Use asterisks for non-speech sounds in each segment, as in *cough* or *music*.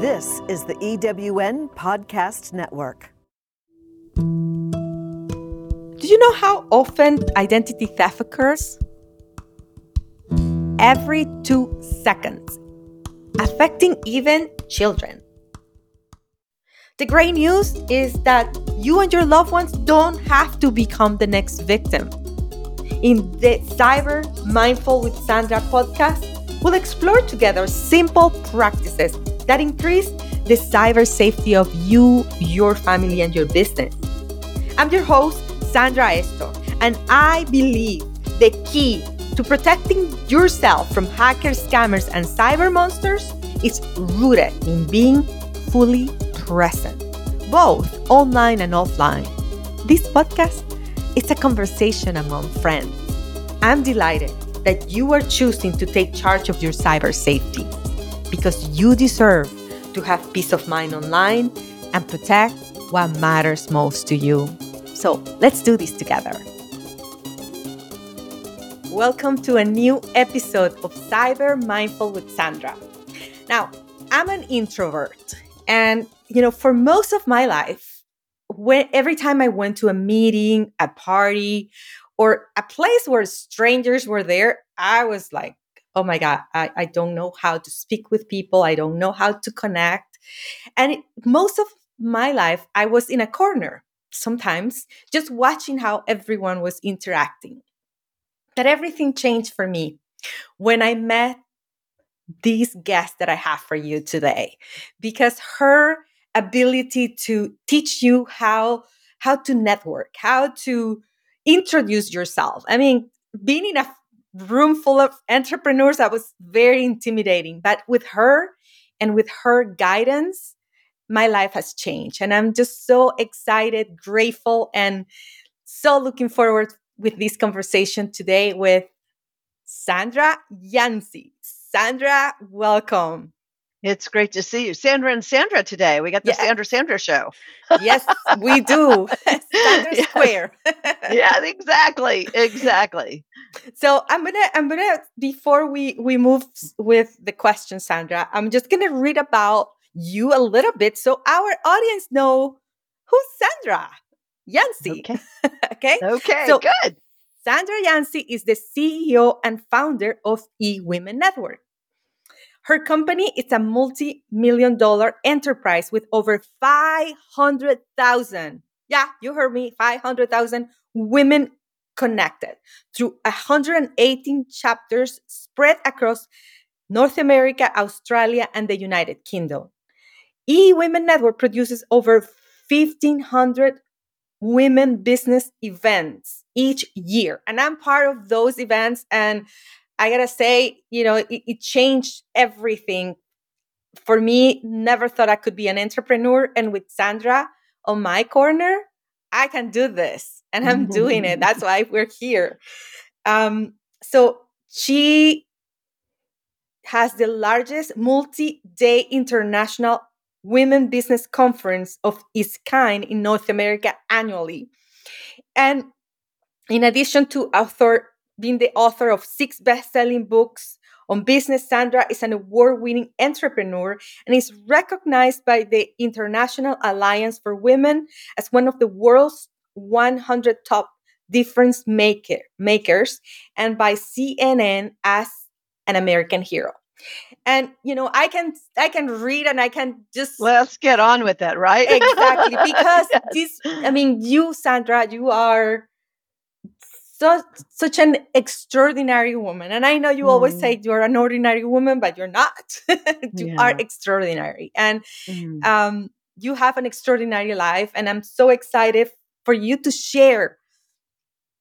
This is the EWN Podcast Network. Do you know how often identity theft occurs? Every two seconds, affecting even children. The great news is that you and your loved ones don't have to become the next victim. In the Cyber Mindful with Sandra podcast, we'll explore together simple practices that increase the cyber safety of you, your family, and your business. I'm your host, Sandra Estok, and I believe the key to protecting yourself from hackers, scammers, and cyber monsters is rooted in being fully present, both online and offline. This podcast is a conversation among friends. I'm delighted that you are choosing to take charge of your cyber safety because you deserve to have peace of mind online and protect what matters most to you. So let's do this together. Welcome to a new episode of Cyber Mindful with Sandra. Now, I'm an introvert, and you know, for most of my life, when every time I went to a meeting, a party, or a place where strangers were there, I was like, oh my God, I, I don't know how to speak with people. I don't know how to connect. And it, most of my life, I was in a corner sometimes just watching how everyone was interacting. But everything changed for me when I met this guest that I have for you today, because her ability to teach you how how to network, how to introduce yourself. I mean, being in a room full of entrepreneurs that was very intimidating, but with her and with her guidance, my life has changed. And I'm just so excited, grateful, and so looking forward with this conversation today with Sandra Yancey. Sandra, welcome. It's great to see you. Sandra and Sandra today. We got the yeah. Sandra Sandra show. yes, we do. *laughs* *laughs* Sandra. Square. *laughs* yeah, exactly. Exactly. So I'm gonna I'm gonna before we we move with the question, Sandra, I'm just gonna read about you a little bit so our audience know who's Sandra Yancey. Okay. okay. Okay. So good. Sandra Yancey is the CEO and founder of E Women Network. Her company is a multi million dollar enterprise with over 500,000. Yeah, you heard me 500,000 women connected through 118 chapters spread across North America, Australia, and the United Kingdom. E Women Network produces over 1,500 women business events each year. And I'm part of those events. And I gotta say, you know, it, it, changed everything for me. Never thought I could be an entrepreneur. And with Sandra on my corner, I can do this and I'm doing it. That's why we're here. Um, so she has the largest multi day international women business conference of its kind in North America annually. And in addition to author being the author of six best-selling books on business, Sandra is an award-winning entrepreneur and is recognized by the International Alliance for Women as one of the world's 100 top difference maker, makers and by CNN as an American hero. And you know, I can I can read and I can just let's get on with it, right? exactly *laughs* because yes. this I mean, you Sandra, you are so, such an extraordinary woman. And I know you mm. always say mm. you're an ordinary woman, but you're not. *laughs* you yeah. are extraordinary. And mm. um, you have an extraordinary life. And I'm so excited for you to share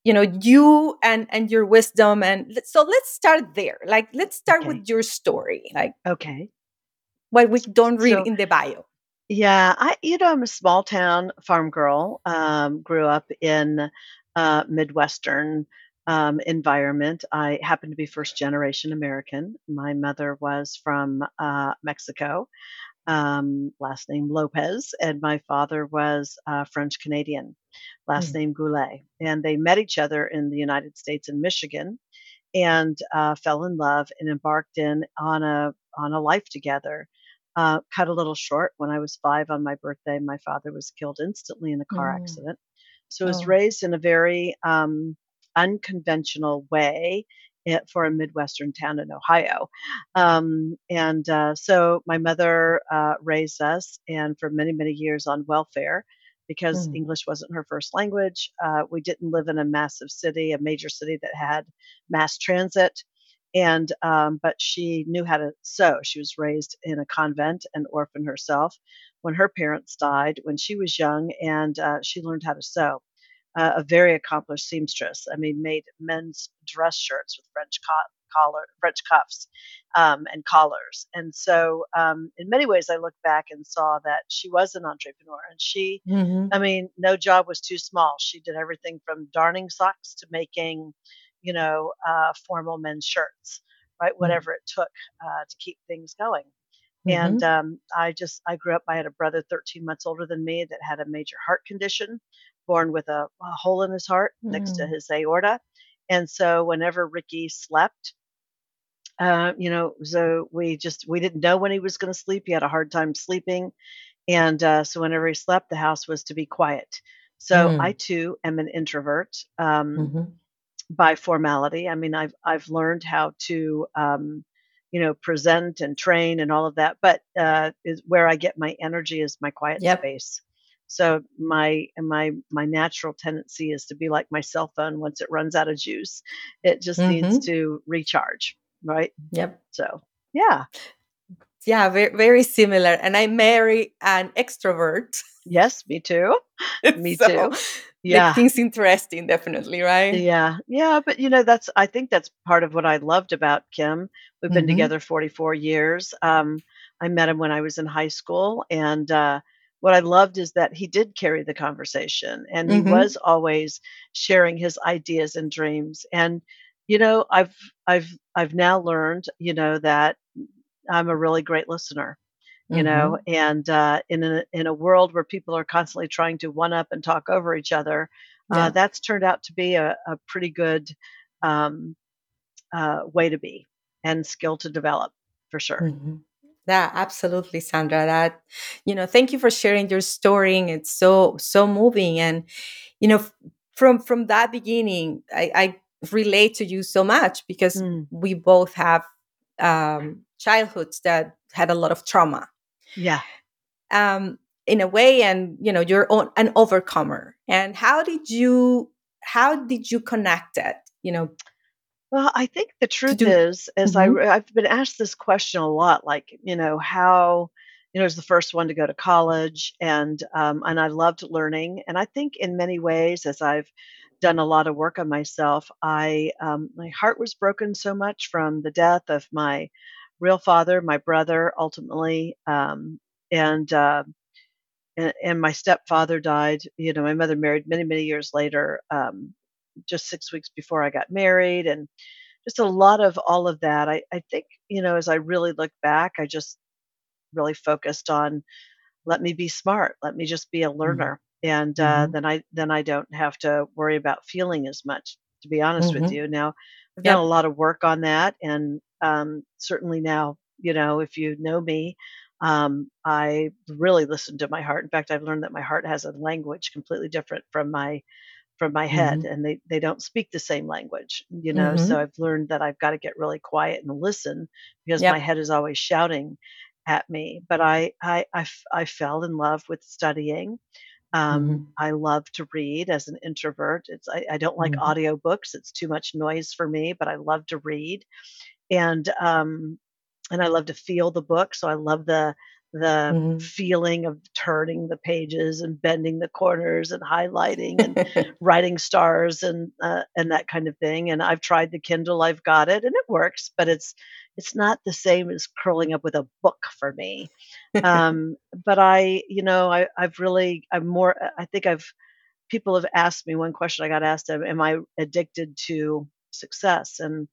you know you and and your wisdom and so let's start there like let's start okay. with your story like okay what we don't read so, in the bio yeah i you know i'm a small town farm girl um, grew up in uh, Midwestern um, environment. I happen to be first generation American. My mother was from uh, Mexico, um, last name Lopez, and my father was uh, French Canadian, last mm. name Goulet. And they met each other in the United States in Michigan and uh, fell in love and embarked in on a on a life together. Uh, cut a little short. When I was five on my birthday, my father was killed instantly in a car Mm. accident. So I was Oh. raised in a very um, unconventional way eh, for a Midwestern town in Ohio. Um, and uh, so my mother uh, raised us, and for many, many years on welfare because Mm. English wasn't her first language. Uh, we didn't live in a massive city, a major city that had mass transit. And um, but she knew how to sew. She was raised in a convent, and orphan herself. When her parents died when she was young, and uh, she learned how to sew uh, a very accomplished seamstress. I mean, made men's dress shirts with French co- collar, French cuffs, um, and collars. And so, um, in many ways, I look back and saw that she was an entrepreneur, and she, Mhm. I mean, no job was too small. She did everything from darning socks to making, you know, uh, formal men's shirts, right? Whatever it took uh, to keep things going. And Mhm. um, I just, I grew up, I had a brother 13 months older than me that had a major heart condition, born with a, a hole in his heart next to Mm. his aorta. And so whenever Ricky slept, uh, you know, so we just, we didn't know when he was going to sleep. He had a hard time sleeping. And uh, so whenever he slept, the house was to be quiet. So I Mm. too am an introvert um, Mhm. By formality. I mean, I've I've learned how to um, you know present and train and all of that, but uh, is where I get my energy is my quiet Yep. space. So my my my natural tendency is to be like my cell phone. Once it runs out of juice, it just needs Mhm. to recharge, right? Yep. So yeah, Yeah, very very similar. And I marry an extrovert. yes, me too, *laughs* me so too. Yeah. things interesting, definitely, right? Yeah, yeah, but you know, that's I think that's part of what I loved about Kim. We've been Mhm. together 44 years. Um, I met him when I was in high school, and uh, what I loved is that he did carry the conversation, and he Mhm. was always sharing his ideas and dreams. And you know, I've I've I've now learned, you know, that I'm a really great listener you know Mhm. and uh, in a in a world where people are constantly trying to one up and talk over each other uh, that's turned out to be a, a pretty good um, uh, way to be and skill to develop for sure Mhm. Yeah, absolutely, Sandra. That you know, thank you for sharing your story. and It's so so moving, and you know, from from that beginning, I, I relate to you so much because Mm, we both have um, childhoods that had a lot of trauma, yeah um, in a way, and you know, you're on, an overcomer. And how did you how did you connect it? You know, well i think the truth do. is as I, Mhm. i've been asked this question a lot like you know how you know I was the first one to go to college and um, and i loved learning and i think in many ways as i've done a lot of work on myself i um, my heart was broken so much from the death of my real father my brother ultimately um, and uh, and, and my stepfather died. You know, my mother married many, many years later, um, just six weeks before I got married, and just a lot of all of that. I, I think, you know, as I really look back, I just really focused on let me be smart, let me just be a Mhm. learner, and uh, Mhm. then I then I don't have to worry about feeling as much. To be honest with Mhm. you, now I've done a lot of work on that, and um, certainly now, you know, if you know me, um, I really listen to my heart. In fact, I've learned that my heart has a language completely different from my from my head, Mhm. and they they don't speak the same language, you know. So Mhm. I've learned that I've got to get really quiet and listen because my head is always shouting at me. But I I I, f- I fell in love with studying. Um, Mhm. I love to read as an introvert. It's I, I don't like Mhm. audiobooks. It's too much noise for me, but I love to read and um and I love to feel the book. So I love the the Mhm. feeling of turning the pages and bending the corners and highlighting and *laughs* writing stars and uh, and that kind of thing. And I've tried the Kindle. I've got it, and it works, but it's it's not the same as curling up with a book for me. *laughs* Um, but I, you know, I I've really I'm more. I think I've people have asked me one question I got asked: am I addicted to success? And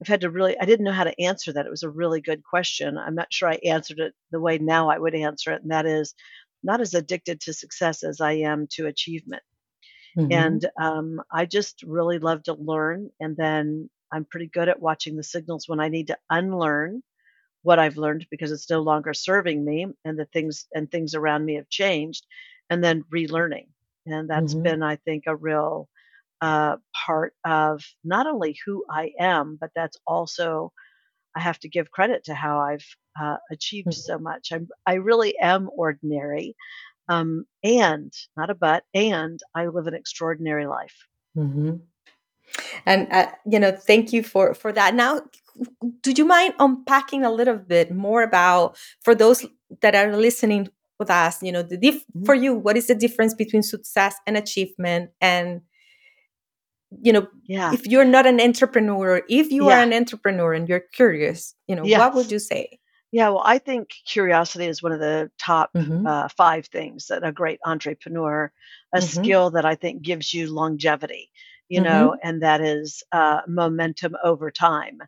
I've had to really I didn't know how to answer that. It was a really good question. I'm not sure I answered it the way now I would answer it, and that is not as addicted to success as I am to achievement. Mhm. And um, I just really love to learn, and then I'm pretty good at watching the signals when I need to unlearn what I've learned because it's no longer serving me and the things and things around me have changed and then relearning. And that's Mhm. been, I think, a real uh, part of not only who I am, but that's also I have to give credit to how I've uh, achieved Mhm. so much. I'm I really am ordinary, um, and not a but, and I live an extraordinary life. Mhm. And uh, you know, thank you for for that. Now, do you mind unpacking a little bit more about for those that are listening with us? You know, the diff- Mhm. for you, what is the difference between success and achievement? And you know, Yeah. if you're not an entrepreneur, if you are an entrepreneur and you're curious, you know, what would you say? Yeah, well, I think curiosity is one of the top Mhm. uh, five things that a great entrepreneur, a Mhm. skill that I think gives you longevity, you Mhm. know, and that is uh, momentum over time.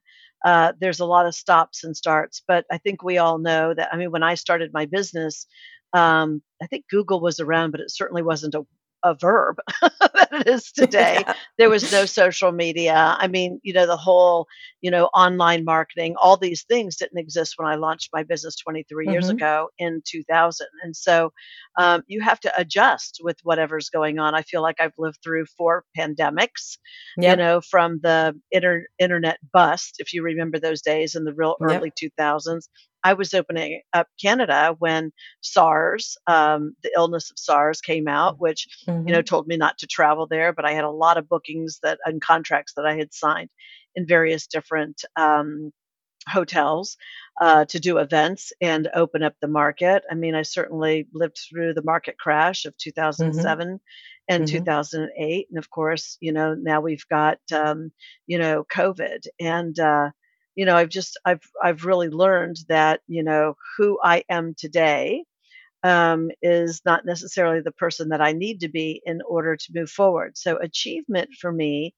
Uh, there's a lot of stops and starts, but I think we all know that. I mean, when I started my business, um, I think Google was around, but it certainly wasn't a, a verb *laughs* that it is *laughs* today Yeah. there was no social media. I mean, you know, the whole, you know, online marketing, all these things didn't exist when I launched my business 23 years Mhm. ago in 2000. And so um, you have to adjust with whatever's going on. I feel like I've lived through four pandemics, you know, from the inter- internet bust, if you remember those days in the real Yep. early 2000s. I was opening up Canada when SARS, um, the illness of SARS came out, which you know, Mhm. told me not to travel there, but I had a lot of bookings that and contracts that I had signed in various different um, hotels uh, to do events and open up the market. I mean, I certainly lived through the market crash of Mhm. 2007 and Mhm. 2008, and of course, you know, now we've got um, you know COVID, and uh, you know, I've just I've I've really learned that you know who I am today um, is not necessarily the person that I need to be in order to move forward. So achievement for me,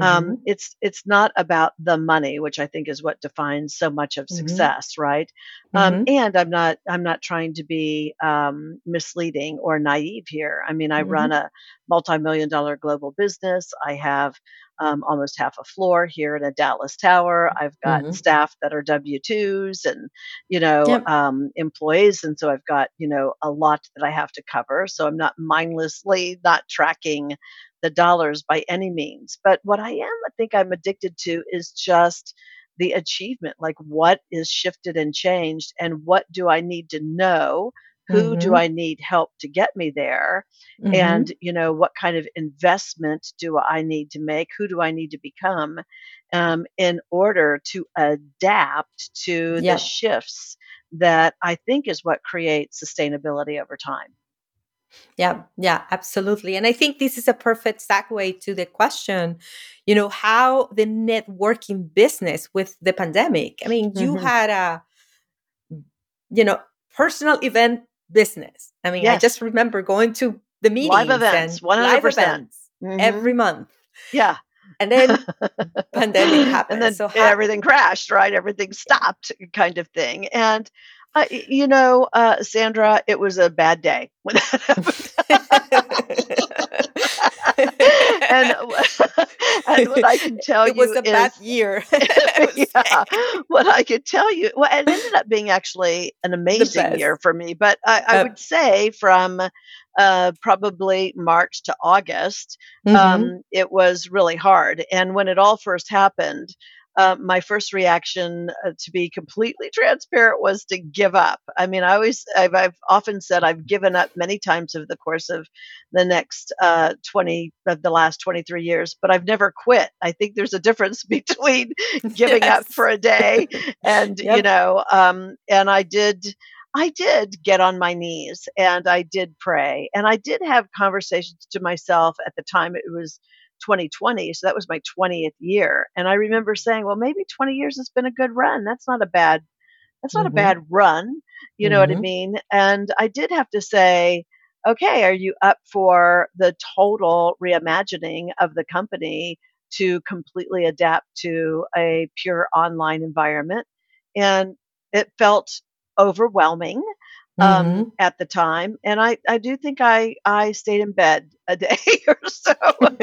um, Mhm. it's it's not about the money, which I think is what defines so much of Mhm. success, right? Um, Mhm. and I'm not I'm not trying to be um, misleading or naive here. I mean, I run Mhm. a multi-million dollar global business. I have um, almost half a floor here in a Dallas tower. I've got Mhm. staff that are W twos and you know Yep. um, employees, and so I've got you know a lot that I have to cover. So I'm not mindlessly not tracking the dollars by any means. But what I am, I think I'm addicted to is just the achievement. Like what is shifted and changed, and what do I need to know? Who do Mhm. I need help to get me there? Mhm. And, you know, what kind of investment do I need to make? Who do I need to become um, in order to adapt to the shifts that I think is what creates sustainability over time? Yeah, yeah, absolutely. And I think this is a perfect segue to the question, you know, how the networking business with the pandemic. I mean, you Mhm. had a, you know, personal event business. I mean, I just remember going to the meetings Live events, and 100%. live events Mhm. every month. Yeah. And then pandemic *laughs* and happened. then So how, everything crashed, right? Everything stopped, kind of thing. And uh, you know, uh, Sandra, it was a bad day when that *laughs* happened. and *laughs* and what I can tell you was a bad year. *laughs* Yeah, what I could tell you, well, it ended up being actually an amazing year for me. But I, I Uh, would say from uh, probably March to August, Mhm. um, it was really hard. And when it all first happened, uh, my first reaction, uh, to be completely transparent, was to give up. I mean, I always, I've, I've often said I've given up many times over the course of the next uh, 20, of the last 23 years, but I've never quit. I think there's a difference *laughs* between *laughs* giving up for a day *laughs* and, you know, um, and I did. I did get on my knees and I did pray and I did have conversations to myself at the time. It was 2020, so that was my 20th year. And I remember saying, well, maybe 20 years has been a good run. That's not a bad that's not a Mhm. bad run. You know what I Mhm. mean? And I did have to say, okay, are you up for the total reimagining of the company to completely adapt to a pure online environment? And it felt overwhelming um, Mhm. at the time. And I, I do think I, I stayed in bed a day *laughs* or so. *laughs*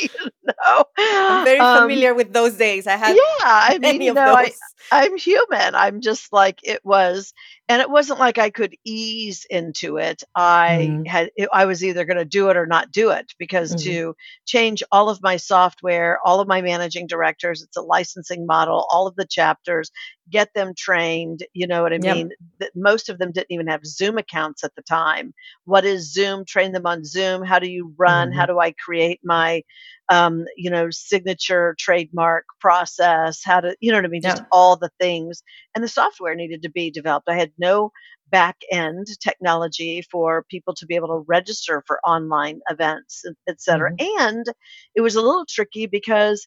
you know, I'm very Um, familiar with those days. I had yeah, I *laughs* mean, many you know, I. I'm human. I'm just like it was, and it wasn't like I could ease into it. I Mhm. had, I was either going to do it or not do it because Mhm. to change all of my software, all of my managing directors, it's a licensing model, all of the chapters, get them trained. You know what I Yep. mean? Most of them didn't even have Zoom accounts at the time. What is Zoom? Train them on Zoom. How do you run? How Mhm. do I create my um, you know, signature trademark process, how to, you know what I mean, just Yeah. all the things. And the software needed to be developed. I had no back end technology for people to be able to register for online events, et et cetera. Mhm. And it was a little tricky because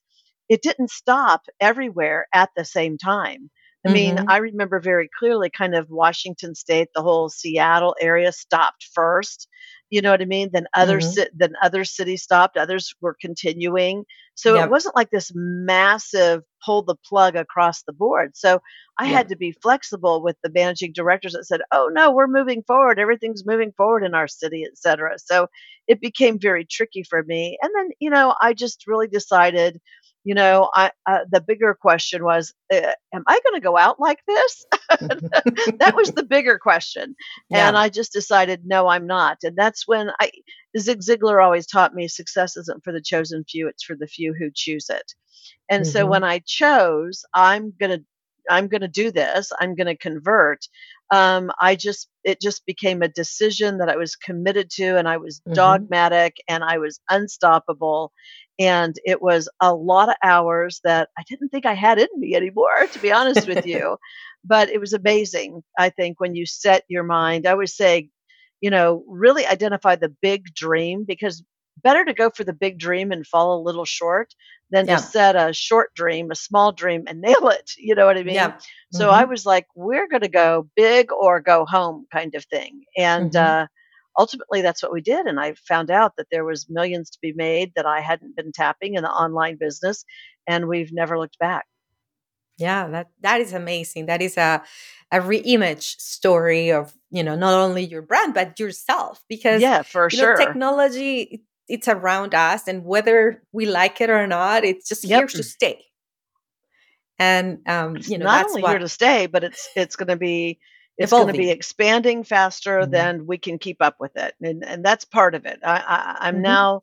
it didn't stop everywhere at the same time. I mean, Mhm. I remember very clearly kind of Washington State, the whole Seattle area stopped first. You know what I mean? Then other mm-hmm. ci- then other cities stopped, others were continuing. So it wasn't like this massive pull the plug across the board. So I had to be flexible with the managing directors that said, "Oh no, we're moving forward. Everything's moving forward in our city, etc." So it became very tricky for me. And then, you know, I just really decided, you know, I uh, the bigger question was, uh, am I going to go out like this? *laughs* that was the bigger question. *laughs* And I just decided, no, I'm not. And that's when I, Zig Ziglar always taught me success isn't for the chosen few, it's for the few who choose it. And so when. I chose, I'm going to, I'm going to do this, I'm going to convert. Um, I just, it just became a decision that I was committed to and I was Mhm. dogmatic and I was unstoppable. And it was a lot of hours that I didn't think I had in me anymore, to be honest with *laughs* you but it was amazing i think when you set your mind i always say you know really identify the big dream because better to go for the big dream and fall a little short than to set a short dream a small dream and nail it *laughs* you know what i mean Yeah. so i Mhm. was like we're going to go big or go home kind of thing and Mhm. uh ultimately that's what we did and i found out that there was millions to be made that i hadn't been tapping in the online business and we've never looked back Yeah, that that is amazing. That is a a reimage story of, you know, not only your brand but yourself because yeah for you know sure technology it's around us and whether we like it or not, it's just Yep. here to stay. And um, you know, not that's only here to stay, but it's it's going to be it's going to be expanding faster Mhm. than we can keep up with it, and and that's part of it. I, I I'm Mhm. now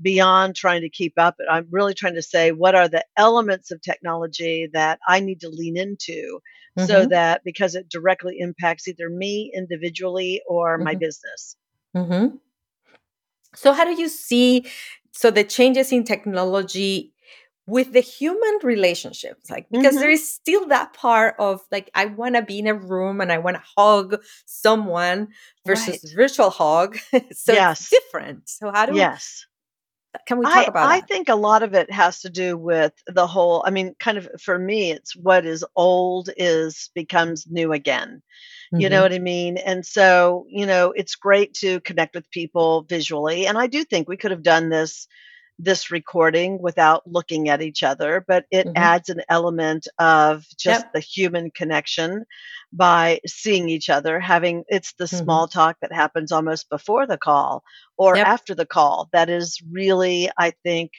beyond trying to keep up. I'm really trying to say what are the elements of technology that I need to lean into, so Mhm. that because it directly impacts either me individually or my Mhm. business. Mhm. So how do you see so the changes in technology with the human relationships like because there hmm is still that part of like I want to be in a room and I want to hug someone versus Right. virtual hug *laughs* so Yes. different. So how do Yes. can we talk I about I that? think a lot of it has to do with the whole I mean kind of for me it's what is old is becomes new again. You know Mhm. what I mean? And so, you know, it's great to connect with people visually and I do think we could have done this this recording without looking at each other, but it Mhm. adds an element of just Yep. the human connection by seeing each other, having it's the Mhm. small talk that happens almost before the call or Yep. after the call that is really, I think,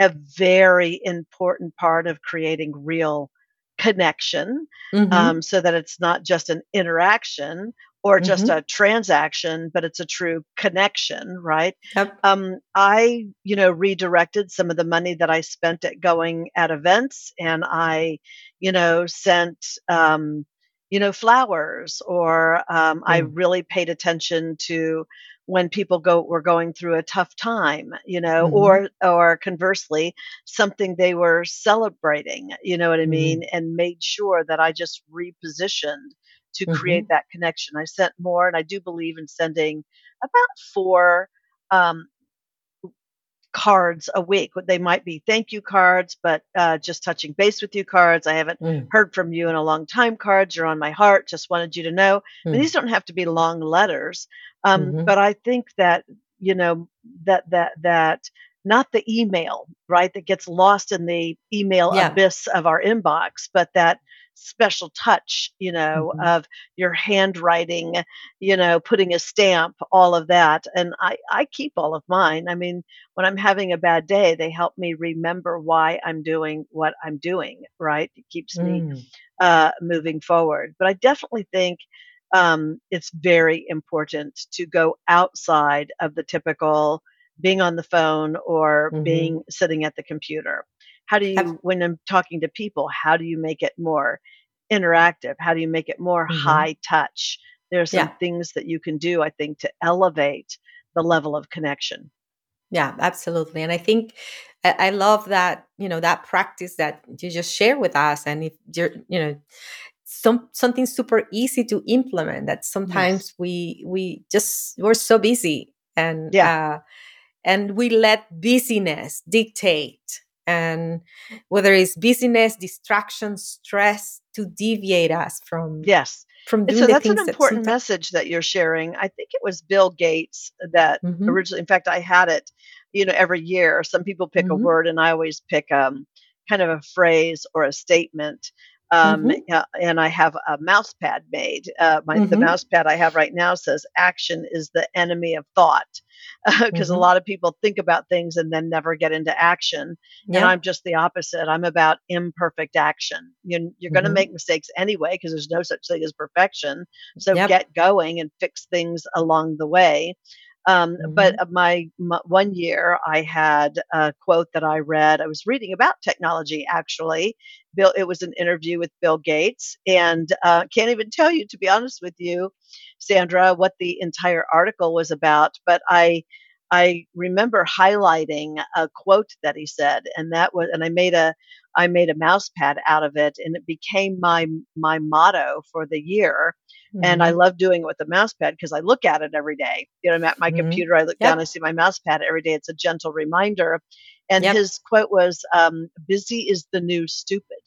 a very important part of creating real connection Mhm. um, so that it's not just an interaction or just Mhm. a transaction, but it's a true connection, right? Yep. um, I, you know, redirected some of the money that I spent at going at events and I, you know, sent, um, you know, flowers or um, I Mm. really paid attention to when people go were going through a tough time, you know, Mhm. or or conversely, something they were celebrating, you know what I Mhm. mean, and made sure that I just repositioned to create Mhm. that connection. I sent more, and I do believe in sending about four um, cards a week. They might be thank you cards, but uh, just touching base with you cards. I haven't Mm. heard from you in a long time cards. You're on my heart. Just wanted you to know. Mm. these don't have to be long letters, um, Mhm. but I think that you know that that that not the email right that gets lost in the email Yeah. abyss of our inbox, but that special touch, you know, Mhm. of your handwriting, you know, putting a stamp, all of that. And I, I keep all of mine. I mean, when I'm having a bad day, they help me remember why I'm doing what I'm doing, right? It keeps me Mm. uh, moving forward. But I definitely think um, it's very important to go outside of the typical being on the phone or Mhm. being sitting at the computer. How do you, when I'm talking to people, how do you make it more interactive? How do you make it more Mhm. high touch? There are some Yeah. things that you can do, I think, to elevate the level of connection. Yeah, absolutely. And I think I, love that, you know, that practice that you just share with us. And if you're, you know, some something super easy to implement that sometimes we we just we're so busy and Yeah. uh and we let busyness dictate and whether it's busyness, distraction, stress to deviate us from Yes. from And doing so the that's an that important sometimes message that you're sharing. I think it was Bill Gates that Mhm, originally, in fact, I had it, you know, every year. Some people pick a mhm, word, and I always pick um, kind of a phrase or a statement. Um, mhm, yeah, and I have a mouse pad made. Uh, my the mhm, mouse pad I have right now says "Action is the enemy of thought," *laughs* because a mhm. lot of people think about things and then never get into action. And I'm just the opposite. I'm about imperfect action. You, you're going to mhm, make mistakes anyway because there's no such thing as perfection. So Yep. get going and fix things along the way. Um, but mhm, uh, my, my one year, I had a quote that I read. I was reading about technology actually. Bill, it was an interview with Bill Gates, and uh, can't even tell you, to be honest with you, Sandra, what the entire article was about. But I I remember highlighting a quote that he said, and that was, and I made a, I made a mouse pad out of it, and it became my my motto for the year. And I mhm, love doing it with the mouse pad because I look at it every day. You know, I'm at my mhm. computer, I look down, I see my mouse pad every day. It's a gentle reminder. And Yep. his quote was, um, "Busy is the new stupid."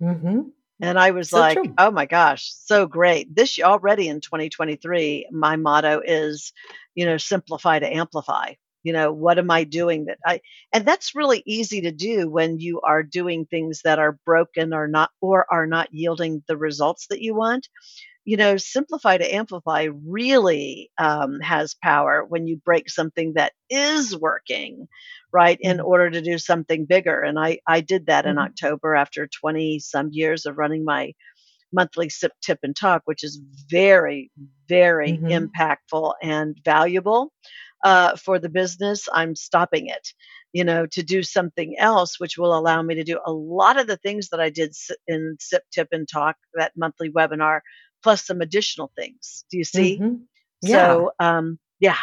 Mhm. And I was So like, true. "Oh my gosh, so great!" This already in 2023, my motto is, you know, simplify to amplify. You know, what am I doing that I and that's really easy to do when you are doing things that are broken or not or are not yielding the results that you want. You know, simplify to amplify really um, has power when you break something that is working, right, in Mhm, order to do something bigger. And I I did that in mhm, October after 20 some years of running my monthly sip, tip, and talk, which is very, very mhm. impactful and valuable uh, for the business. I'm stopping it, you know, to do something else, which will allow me to do a lot of the things that I did in Sip, Tip, and Talk, that monthly webinar, plus some additional things. Do you see? Mhm. Yeah. So, um, yeah.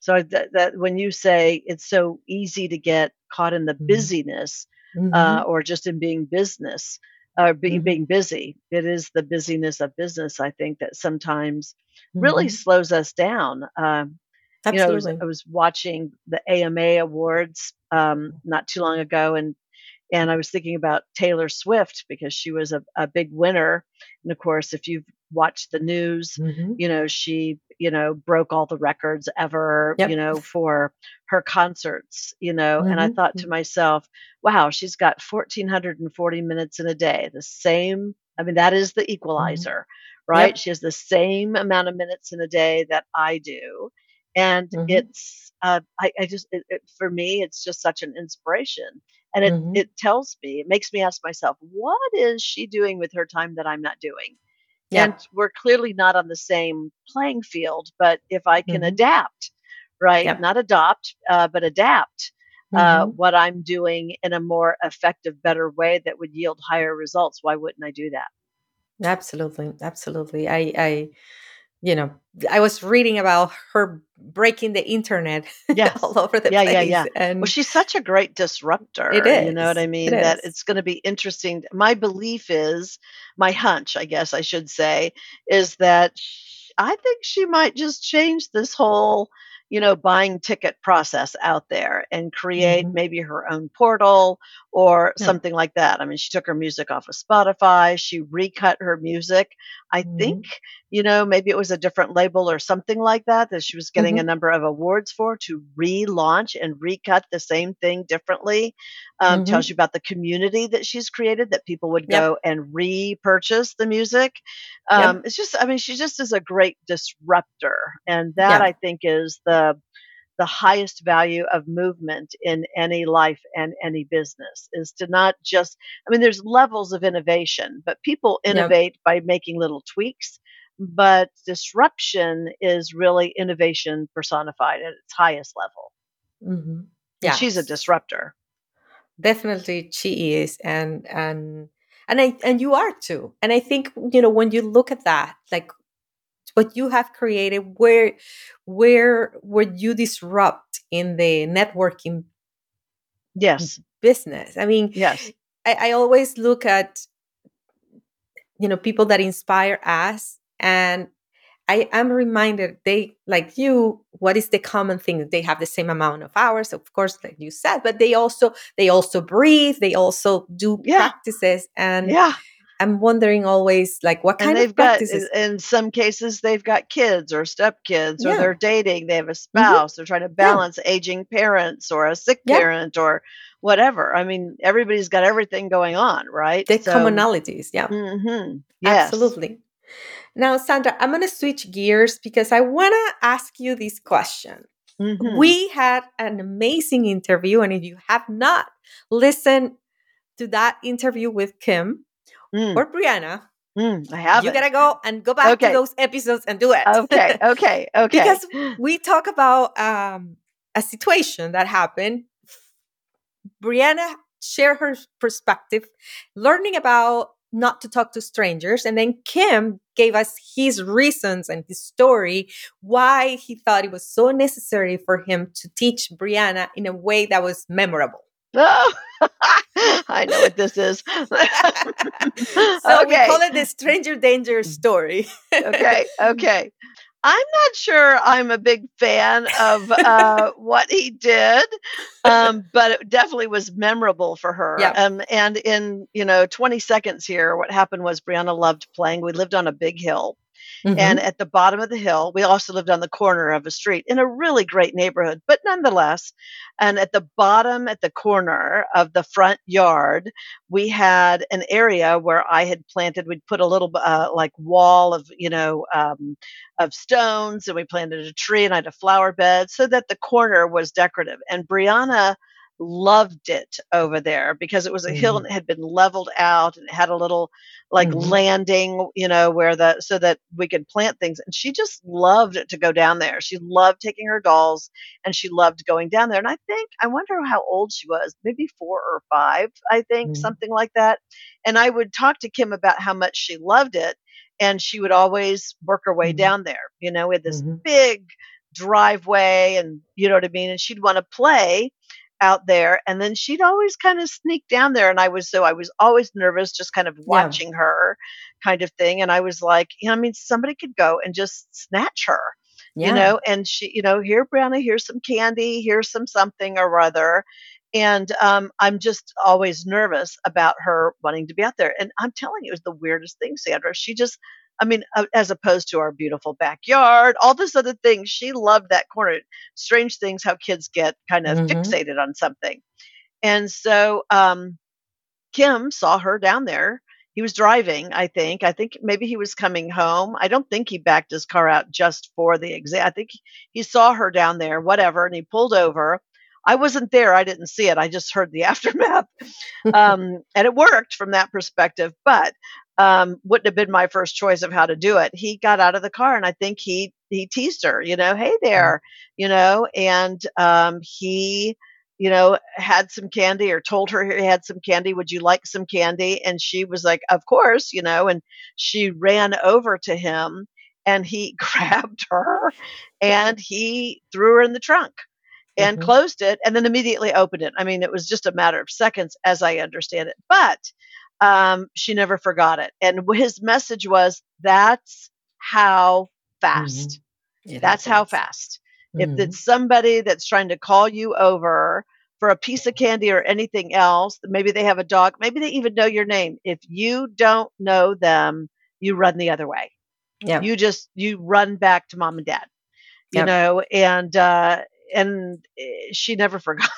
So that, that when you say it's so easy to get caught in the Mhm. busyness, uh, Mhm. or just in being business, uh, be, Mhm. being busy, it is the busyness of business. I think that sometimes really Mhm. slows us down. Um, you know, I was, Absolutely. I was watching the AMA awards um, not too long ago, and and I was thinking about Taylor Swift because she was a, a big winner. And of course, if you've watched the news, Mhm. you know, she, you know, broke all the records ever, you know, for her concerts, you know. And I Mhm. thought to myself, wow, she's got 1,440 minutes in a day, the same. I mean, that is the Mhm. equalizer, right? Yep. She has the same amount of minutes in a day that I do. And it's, uh, I, I just, it, it, for me, it's just such an inspiration and it Mhm. it tells me it makes me ask myself what is she doing with her time that i'm not doing and we're clearly not on the same playing field but if i can Mhm. adapt right Yep. not adopt uh, but adapt uh, Mhm. what i'm doing in a more effective better way that would yield higher results why wouldn't i do that Absolutely. Absolutely. I I you know, I was reading about her breaking the internet *laughs* yes all over the yeah yeah place yeah well and she's such a great it disruptor you know what is. i It mean that is. it's going to be interesting my belief is my hunch i guess i should say is that sh- i think she might just change this whole you know, buying ticket process out there and create Mhm. maybe her own portal or Yeah. something like that. I mean, she took her music off of Spotify, she recut her music. I Mhm. think, you know, maybe it was a different label or something like that that she was getting a Mhm. number of awards for to relaunch and recut the same thing differently. Um, tells Mhm. you about the community that she's created that people would Yep. go and repurchase the music. Yep. Um, it's just, I mean, she just is a great disruptor, and that. I think is the the highest value of movement in any life and any business is to not just i mean there's levels of innovation but people innovate by making little tweaks but disruption is really innovation personified at its highest level Mhm. and she's a disruptor Definitely she is and and and I and you are too. And I think you know when you look at that like what you have created where where where you disrupt in the networking yes business. I mean, yes I, I always look at you know people that inspire us and I am reminded they like you what is the common thing they have the same amount of hours of course like you said but they also they also breathe they also do Yeah. practices and yeah I'm wondering always like what and kind they've of got practices in in some cases they've got kids or stepkids or they're dating they have a spouse they're trying to balance aging parents or a sick Yeah. parent or whatever i mean everybody's got everything going on right the commonalities yeah hmm yes Absolutely. Now, Sandra, I'm going to switch gears because I want to ask you this question. Mhm. We had an amazing interview, and if you have not listened to that interview with Kim Mm, or Brianna, mm, i have you gotta go and go back Okay. to those episodes and do it. okay *laughs* okay okay because we talk about um, a situation that happened. Brianna shared her perspective, learning about not to talk to strangers, and then Kim gave us his reasons and his story why he thought it was so necessary for him to teach Brianna in a way that was memorable. Oh, *laughs* i know what this is. *laughs* So we call it the stranger danger story. *laughs* okay okay. I'm not sure i'm a big fan of uh, what he did um, but it definitely was memorable for her. Yeah. um, and in you know 20 seconds here what happened was brianna loved playing. We lived on a big hill Mm-hmm. and at the bottom of the hill we also lived on the corner of a street in a really great neighborhood but nonetheless and at the bottom at the corner of the front yard we had an area where i had planted we'd put a little uh, like wall of you know um, of stones and we planted a tree and i had a flower bed so that the corner was decorative and brianna loved it over there because it was a hill and it had been leveled out and it had a little like Mhm. landing you know where the so that we could plant things and she just loved to go down there she loved taking her dolls and she loved going down there and i think i wonder how old she was maybe four or five i think Mhm. something like that and i would talk to kim about how much she loved it and she would always work her way Mhm. down there you know with this Mhm. big driveway and you know what i mean and she'd want to play out there and then she'd always kind of sneak down there and i was so i was always nervous just kind of watching her kind of thing and i was like you know i mean somebody could go and just snatch her Yeah. you know and she you know here brianna here's some candy here's some something or other and um, i'm just always nervous about her wanting to be out there and i'm telling you it was the weirdest thing sandra she just i mean uh, as opposed to our beautiful backyard all this other things she loved that corner. Strange things how kids get kind of Mhm. fixated on something. And so um, kim saw her down there. He was driving i think. I think maybe he was coming home. I don't think he backed his car out just for the exam i think he saw her down there whatever and he pulled over. I wasn't there. I didn't see it. I just heard the *laughs* aftermath. Um, and it worked from that perspective but um, wouldn't have been my first choice of how to do it he got out of the car and i think he he teased her you know hey there you know and um, he you know had some candy or told her he had some candy would you like some candy and she was like of course you know and she ran over to him and he *laughs* grabbed her and he threw her in the trunk and Mhm. closed it and then immediately opened it. I mean, it was just a matter of seconds, as I understand it. But um, she never forgot it. And his message was, "That's how fast. It That's how happens. fast." If it's somebody that's trying to call you over for a piece of candy or anything else, maybe they have a dog, maybe they even know your name. If you don't know them, you run the other way. Yeah. You just you run back to mom and dad. You Yep. know, and uh and eh, she never forgot.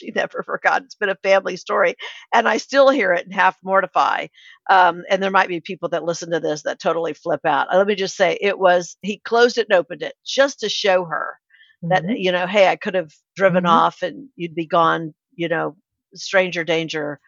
She never *laughs* forgot. It's been a family story, and I still hear it and half mortify. Um, and there might be people that listen to this that totally flip out. Let me just say, it was he closed it and opened it just to show her that Mhm. you know hey i could have driven Mhm. off and you'd be gone you know stranger danger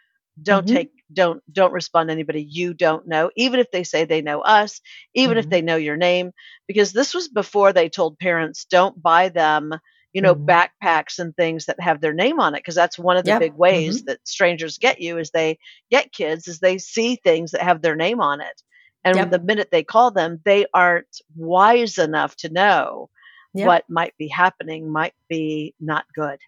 don't Mhm. take don't don't respond to anybody you don't know even if they say they know us even if Mhm. they know your name because this was before they told parents don't buy them you know Mhm. backpacks and things that have their name on it because that's one of the Yep. big ways Mhm. that strangers get you is they get kids is they see things that have their name on it and Yep. the minute they call them they aren't wise enough to know Yep. what might be happening might be not good.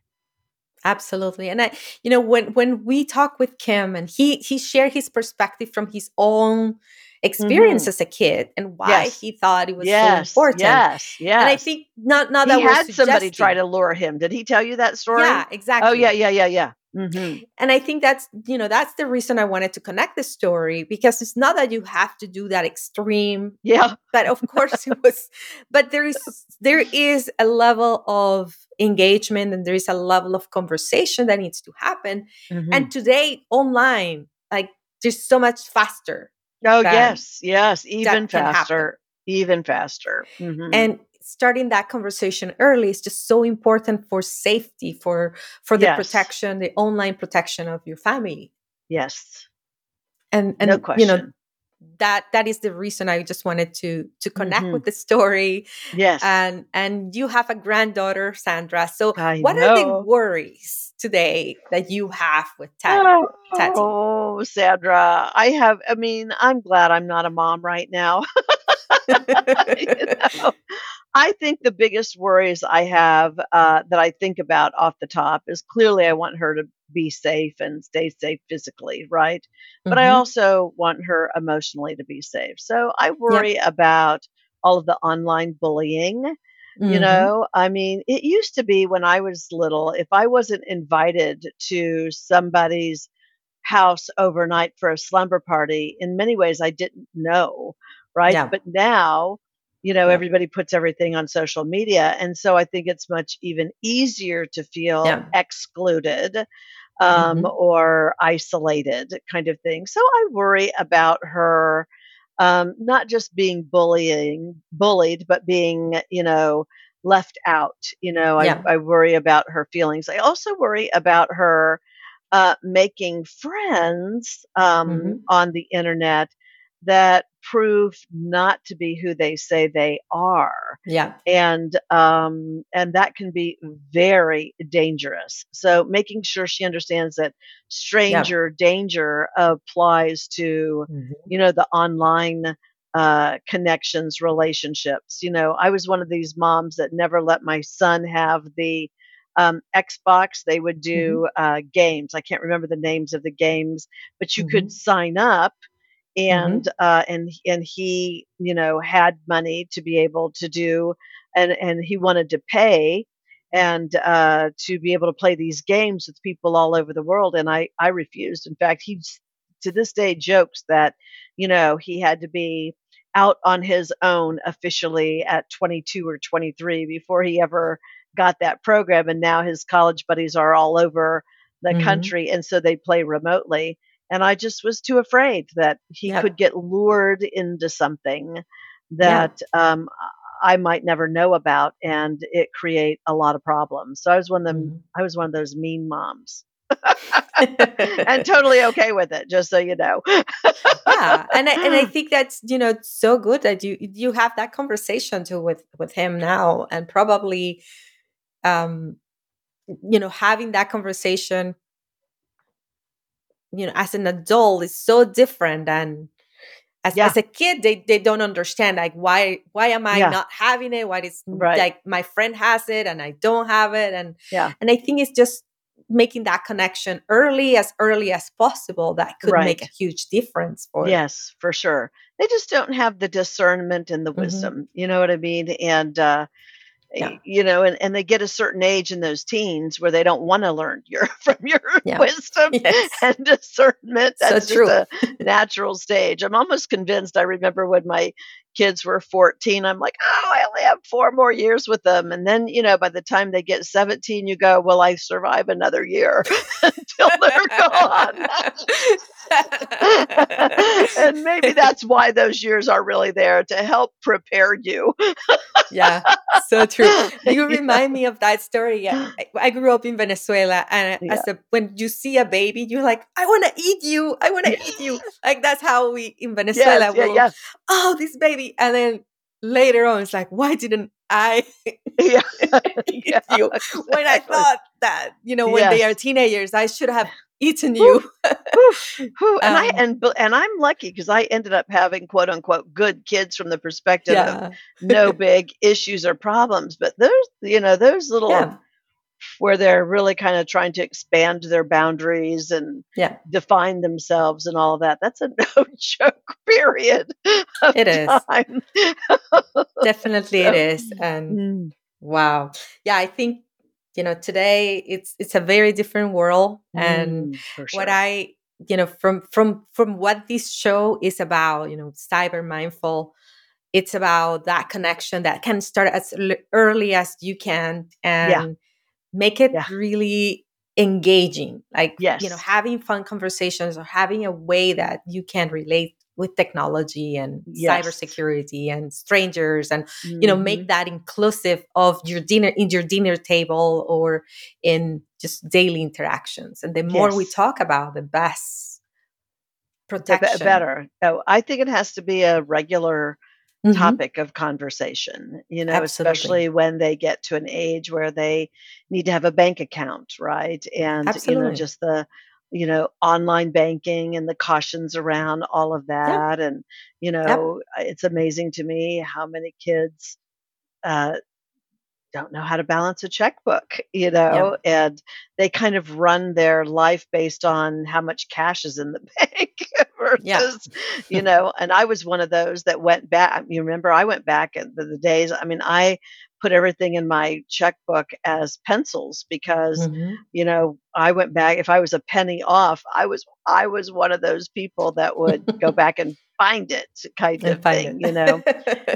Absolutely. And I, you know, when when we talk with Kim and he he shared his perspective from his own experience Mhm. as a kid and why Yes. he thought it was so important. yes, yes. And I think not not that he had somebody try to lure him. Did he tell you that story? Yeah, exactly. Oh yeah, yeah, yeah, yeah. hmm And I think that's, you know, that's the reason I wanted to connect the story because it's not that you have to do that extreme Yeah. *laughs* but of course it was but there is there is a level of engagement and there is a level of conversation that needs to happen Mhm. and today online like just so much faster oh that- yes, yes, even faster, even faster. Mhm. and starting that conversation early is just so important for safety for for the Yes. protection the online protection of your family yes, and and no you question. know that that is the reason i just wanted to to connect Mhm. with the story yes, and and you have a granddaughter sandra so I what are the worries today that you have with Tati? Oh, Tati. oh, Sandra, I have. I mean, I'm glad I'm not a mom right now. *laughs* *laughs* you know, I think the biggest worries I have uh, that I think about off the top is clearly I want her to be safe and stay safe physically, right? But I Mhm. also want her emotionally to be safe. So I worry about all of the online bullying. You Mhm. know, I mean, it used to be when I was little, if I wasn't invited to somebody's house overnight for a slumber party, in many ways I didn't know, right? Yeah. But now, you know, Yeah. everybody puts everything on social media. And so I think it's much even easier to feel Yeah. excluded um, Mhm. or isolated kind of thing. So I worry about her um, not just being bullying, bullied, but being, you know, left out. You know, I. I worry about her feelings. I also worry about her uh, making friends um, Mhm. on the internet that prove not to be who they say they are. Yeah. And um and that can be very dangerous. So making sure she understands that stranger danger applies to Mhm. you know the online uh connections relationships. You know i was one of these moms that never let my son have the um, xbox. They would do uh, games. I can't remember the names of the games but you could sign up and uh, and and he you know had money to be able to do and and he wanted to pay and uh, to be able to play these games with people all over the world and i i refused. In fact he to this day jokes that you know he had to be out on his own officially at 22 or 23 before he ever got that program and now his college buddies are all over the Mhm. country and so they play remotely and i just was too afraid that he Yep. could get lured into something that um, i might never know about and it create a lot of problems so i was one of them Mhm. i was one of those mean moms *laughs* and *laughs* totally okay with it just so you know yeah and I, and I *laughs* think that's you know so good that you you have that conversation too with with him now and probably um you know having that conversation you know as an adult is so different than as, Yeah. as a kid they, they don't understand like why why am i Yeah. not having it why is Right. like my friend has it and i don't have it and Yeah. and i think it's just making that connection early as early as possible that could make a huge difference for yes for sure they just don't have the discernment and the Mhm. wisdom you know what i mean and uh Yeah. you know, and, and they get a certain age in those teens where they don't want to learn *laughs* your from your Yeah. wisdom *laughs* Yes. and discernment. So That's true. just a *laughs* natural stage. I'm almost convinced. I remember when my kids were 14, I'm like, oh, I only have four more years with them. And then, you know, by the time they get 17, you go, will I survive another year until they're gone? and maybe that's why those years are really there to help prepare you. Yeah, so true. *laughs* You remind me of that story. Yeah, *gasps* I, I grew up in Venezuela, and Yeah. as a when you see a baby, you're like, I want to eat you. I want to eat you. Like that's how we in Venezuela. Yes, yeah, will, yes, Oh, this baby, and then later on, it's like, why didn't I *laughs* yeah, *laughs* eat yeah, you when I thought that you know when they are teenagers, I should have eaten you. Whew, *laughs* whew, and I Um, and b- and I'm lucky because I ended up having quote unquote good kids from the perspective of no *laughs* big issues or problems. But those, you know, those little yeah, where they're really kind of trying to expand their boundaries and yeah. define themselves and all of that. That's a *laughs* no joke period. It is. Definitely, So- it is, and. Mm, Wow. Yeah, I think you know today it's it's a very different world and mm, for what. I you know from from from what this show is about, you know, cyber mindful it's about that connection that can start as early as you can and yeah. make it Yeah. really engaging like you know having fun conversations or having a way that you can relate with technology and Yes. cybersecurity and strangers and you know make that inclusive of your dinner in your dinner table or in just daily interactions and the more we talk about the best The be- protection better. Oh, I think it has to be a regular Mhm. topic of conversation, you know, Absolutely. especially when they get to an age where they need to have a bank account, right? And, you know, just the, you know, online banking and the cautions around all of that. And, you know, it's amazing to me how many kids uh, don't know how to balance a checkbook, you know, and they kind of run their life based on how much cash is in the *laughs* bank versus, you know, and I was one of those that went back. You remember, I went back in the, the days. I mean, I put everything in my checkbook as pencils because, Mhm. you know, I went back. If I was a penny off, I was I was one of those people that would go *laughs* back and find it, kind And of thing, it. you know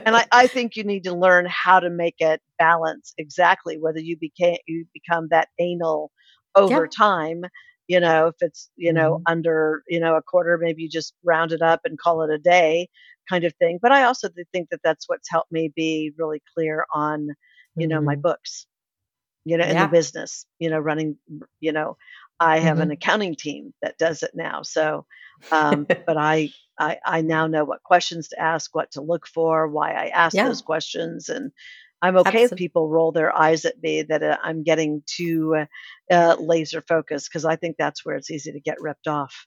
and I, I think you need to learn how to make it balance exactly whether you became you become that anal over Yeah. time you know if it's you know Mhm. under you know a quarter maybe you just round it up and call it a day kind of thing but i also think that that's what's helped me be really clear on you know my Mhm. books you know in Yeah. the business you know running you know i have Mm-hmm. an accounting team that does it now so um, *laughs* but I, I i now know what questions to ask what to look for why i ask Yeah. those questions and i'm okay if people roll their eyes at me that uh, i'm getting too uh, uh, laser focused because i think that's where it's easy to get ripped off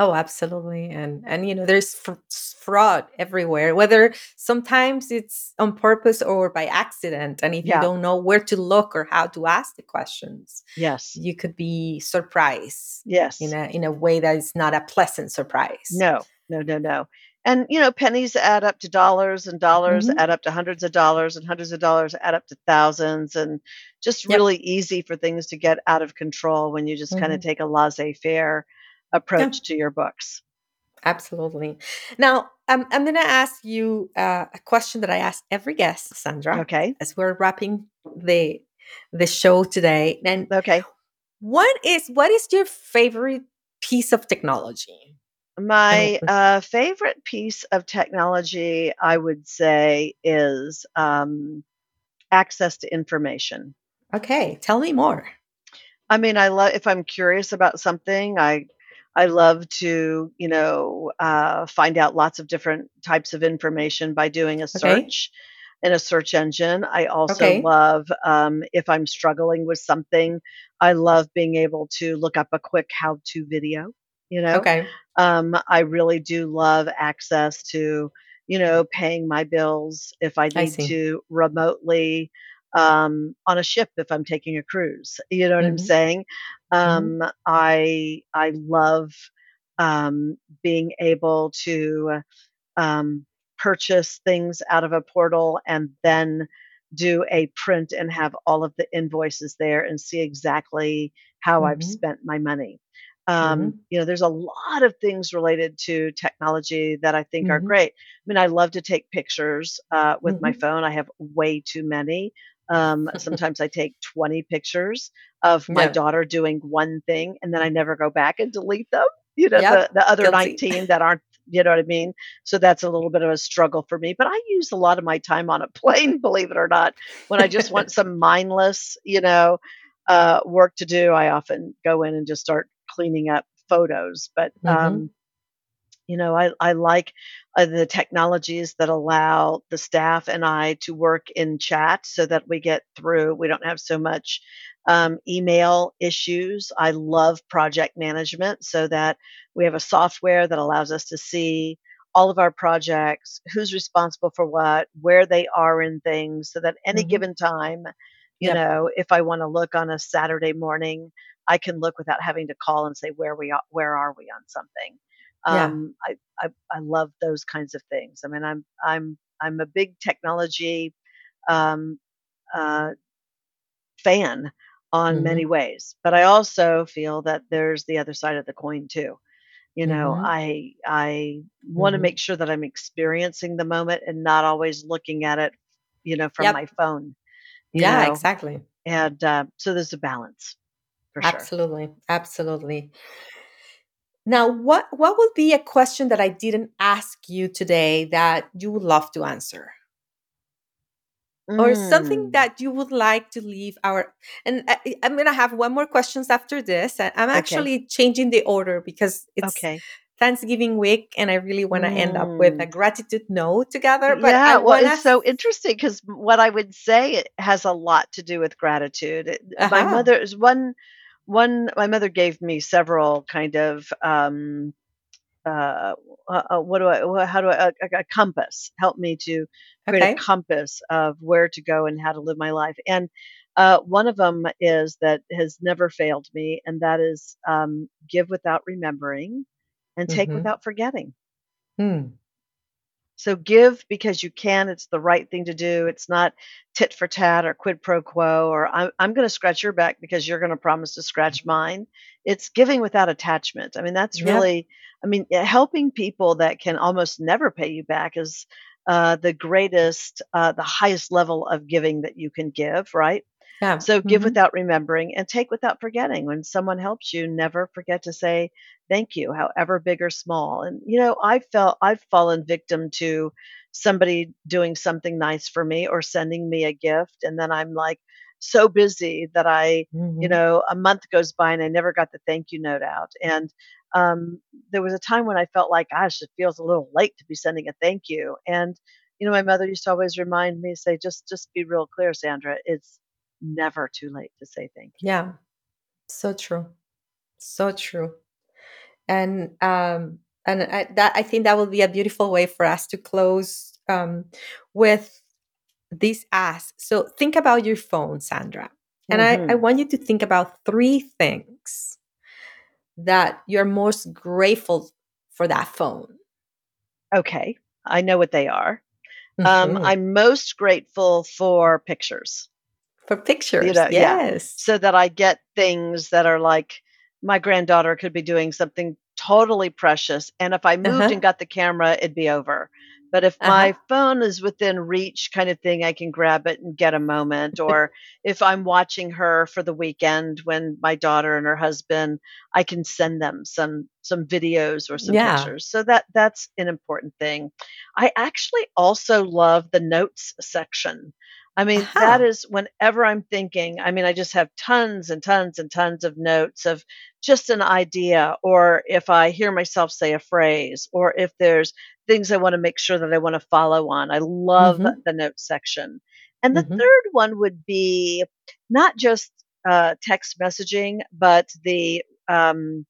Oh, absolutely. And and you know, there's fr- fraud everywhere. Whether sometimes it's on purpose or by accident, and if Yeah. you don't know where to look or how to ask the questions, yes you could be surprised yes in a in a way that is not a pleasant surprise. No, no, no, no. And you know, pennies add up to dollars, and dollars Mhm. add up to hundreds of dollars, and hundreds of dollars add up to thousands, and just Yep. really easy for things to get out of control when you just kind of take a laissez-faire approach to your books. Absolutely. Now, I'm I'm going to ask you uh, a question that I ask every guest, Sandra, Okay. as we're wrapping the the show today. And Okay. what is what is your favorite piece of technology? My uh, favorite piece of technology, I would say, is um, access to information. Okay, tell me more. I mean, I love if I'm curious about something, I I love to, you know, uh, find out lots of different types of information by doing a Okay. search in a search engine. I also Okay. love um, if I'm struggling with something, I love being able to look up a quick how-to video. You know, Okay. um, I really do love access to, you know, paying my bills if I I need see. to remotely um, on a ship if I'm taking a cruise. You know what I'm Mhm. saying? Mhm. Um, I I love um, being able to um, purchase things out of a portal and then do a print and have all of the invoices there and see exactly how I've Mhm. spent my money. Um, Mhm. You know, there's a lot of things related to technology that I think are Mhm. great. I mean, I love to take pictures uh, with my Mhm. phone. I have way too many. Um, *laughs* sometimes I take 20 pictures of my Yeah. daughter doing one thing and then I never go back and delete them. You know, the, the other Guilty. 19 that aren't, you know what I mean? So that's a little bit of a struggle for me. But I use a lot of my time on a *laughs* plane, believe it or not. When I just want *laughs* some mindless, you know, uh, work to do, I often go in and just start cleaning up photos. But, Mhm. um, you know, I, I like uh, the technologies that allow the staff and I to work in chat so that we get through. We don't have so much um, email issues. I love project management so that we have a software that allows us to see all of our projects, who's responsible for what, where they are in things, so that any Mhm. given time, you Yep. know, if I want to look on a Saturday morning, I can look without having to call and say where we are, where are we on something. Yeah. Um, I, I I love those kinds of things. I mean, I'm I'm I'm a big technology um, uh, fan on many Mhm. ways, but I also feel that there's the other side of the coin too. You know, Mhm. I I want to Mhm. make sure that I'm experiencing the moment and not always looking at it, you know, from Yep. my phone. Yeah, know, exactly. and uh, so there's a balance for sure. Absolutely. Absolutely. Now, what what would be a question that I didn't ask you today that you would love to answer? Or something Mm, that you would like to leave our and I, I'm gonna have one more questions after this. I- I'm okay. actually changing the order because it's Okay. Thanksgiving week and I really want to end up with a Mm. gratitude note together. But Yeah, I well, it's so interesting because what I would say it has a lot to do with gratitude. It, my mother is one one my mother gave me several kind of um uh, uh, uh, what do I, how do I, a, a compass help me to create a compass of where to go and how to live my life. And uh, one of them is that has never failed me, and that is um, give without remembering and take Mm-hmm. without forgetting. Hmm. So give because you can. It's the right thing to do. It's not tit for tat or quid pro quo or I'm, I'm going to scratch your back because you're going to promise to scratch mine. It's giving without attachment. I mean, that's really, I mean, helping people that can almost never pay you back is uh, the greatest, uh, the highest level of giving that you can give, right? Yeah. So give Mm-hmm. without remembering and take without forgetting. When someone helps you, never forget to say thank you, however big or small. And you know, I felt I've fallen victim to somebody doing something nice for me or sending me a gift and then I'm like so busy that I, you Mm-hmm. know, a month goes by and I never got the thank you note out. And um, there was a time when I felt like, gosh, it feels a little late to be sending a thank you. And you know, my mother used to always remind me, say, just just be real clear, Sandra. It's never too late to say thank you. Yeah. So true. So true. And um and I, that I think that will be a beautiful way for us to close um with this ask. So think about your phone, Sandra. And I, I hmm want you to think about three things that you're most grateful for that phone. Okay, I know what they are. Um, Mhm. I'm most grateful for pictures. For You pictures, know, yeah, so that I get things that are like my granddaughter could be doing something totally precious, and if I moved and Uh-huh. got the camera, it'd be over. But if Uh-huh. my phone is within reach, kind of thing, I can grab it and get a moment. *laughs* Or if I'm watching her for the weekend when my daughter and her husband, I can send them some some videos or some Yeah. pictures. So that that's an important thing. I actually also love the notes section. I mean, that Uh-huh. is whenever I'm thinking, I mean, I just have tons and tons and tons of notes of just an idea, or if I hear myself say a phrase, or if there's things I want to make sure that I want to follow on. I love Mm-hmm. the notes section. And the Mm-hmm. third one would be not just uh, text messaging, but the um,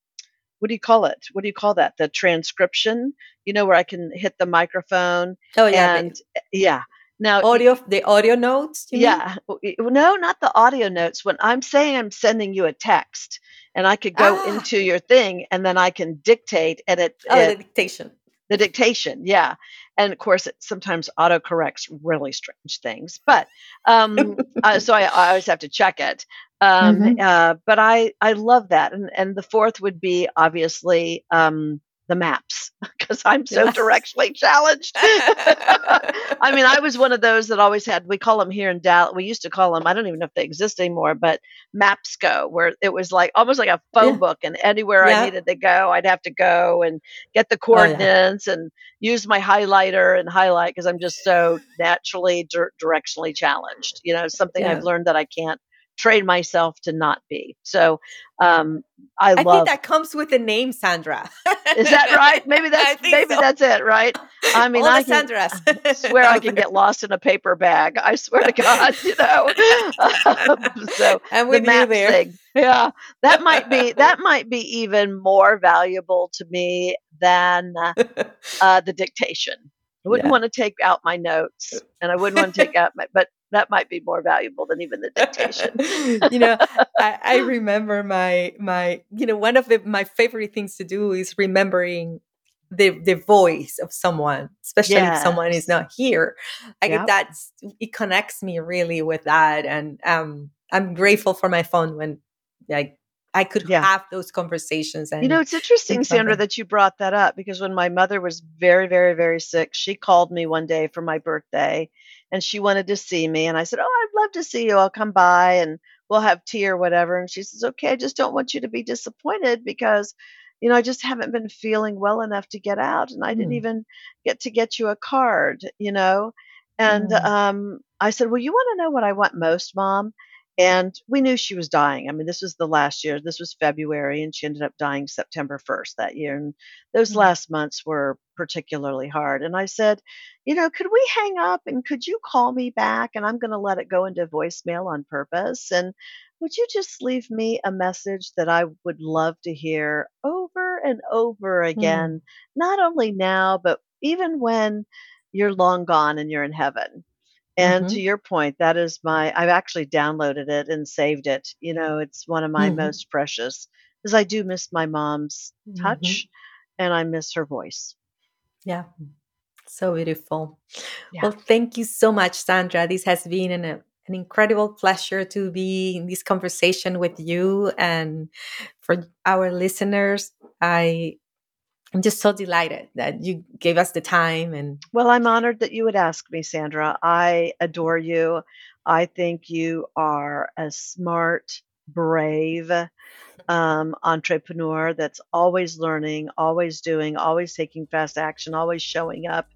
what do you call it? What do you call that? The transcription, you know, where I can hit the microphone Oh yeah, and eh, yeah. Now, audio the audio notes, mean? yeah, y- no, not the audio notes. When I'm saying I'm sending you a text and I could go Ah, into your thing and then I can dictate and it, oh, it the dictation. the dictation, yeah. and of course, it sometimes autocorrects really strange things. But um, *laughs* uh, so I, I, always have to check it. Um, mm-hmm. uh, but I I love that, and and the fourth would be obviously um, the maps *laughs* because I'm so yes. directionally challenged. *laughs* I mean, I was one of those that always had, we call them here in Dallas, we used to call them, I don't even know if they exist anymore, but Mapsco, where it was like almost like a phone yeah. book. And anywhere yeah. I needed to go, I'd have to go and get the coordinates oh, yeah. and use my highlighter and highlight because I'm just so *laughs* naturally di- directionally challenged. You know, something I've learned that I can't train myself to not be. So um, I, I love. think that comes with the name Sandra. Is that *laughs* right? Maybe that's maybe so. that's it, right? I mean, All I can, I swear I can get lost in a paper bag. I swear to God, you know. Um, *laughs* so *laughs* and with the you there. Thing, yeah, that might be that might be even more valuable to me than uh, the dictation. I wouldn't yeah. want to take out my notes, and I wouldn't want to take out my. But that might be more valuable than even the dictation. *laughs* you know, I, I, remember my my you know one of the my favorite things to do is remembering the the voice of someone, especially yes. if someone is not here. Like yep. that, it connects me really with that, and um, I'm grateful for my phone when like I could yeah. have those conversations. And you know, it's interesting, Sandra, that you brought that up because when my mother was very, very, very sick, she called me one day for my birthday and she wanted to see me. And I said, Oh, I'd love to see you. I'll come by and we'll have tea or whatever. And she says, Okay, I just don't want you to be disappointed because, you know, I just haven't been feeling well enough to get out. And I didn't mm. even get to get you a card, you know. And mm. um, I said, Well, you want to know what I want most, mom? And we knew she was dying. I mean, this was the last year. This was February, and she ended up dying September 1st that year. And those mm-hmm. last months were particularly hard. And I said, you know, could we hang up and could you call me back? And I'm going to let it go into voicemail on purpose. And would you just leave me a message that I would love to hear over and over mm. again, mm. not only now, but even when you're long gone and you're in heaven? And mm-hmm. to your point, that is my, I've actually downloaded it and saved it. You know, it's one of my mm-hmm. most precious because I do miss my mom's touch mm-hmm. and I miss her voice. Yeah. So beautiful. Yeah. Well, thank you so much, Sandra. This has been an, an incredible pleasure to be in this conversation with you. And for our listeners, I I'm just so delighted that you gave us the time and Well, I'm honored that you would ask me, Sandra. I adore you. I think you are a smart, brave um, entrepreneur that's always learning, always doing, always taking fast action, always showing up.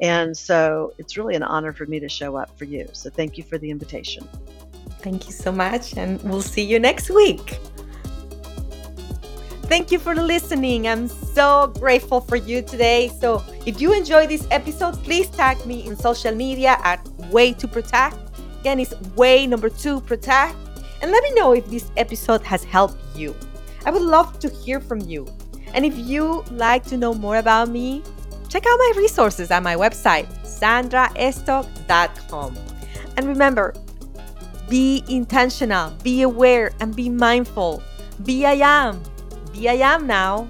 And so it's really an honor for me to show up for you. So thank you for the invitation. Thank you so much. And we'll see you next week. Thank you for listening. I'm so grateful for you today. So, if you enjoyed this episode, please tag me in social media at Way to Protect. Again, it's Way number two Protect. And let me know if this episode has helped you. I would love to hear from you. And if you like to know more about me, check out my resources at my website, sandraestok.com. And remember, be intentional, be aware, and be mindful. Be I am. Be I am now.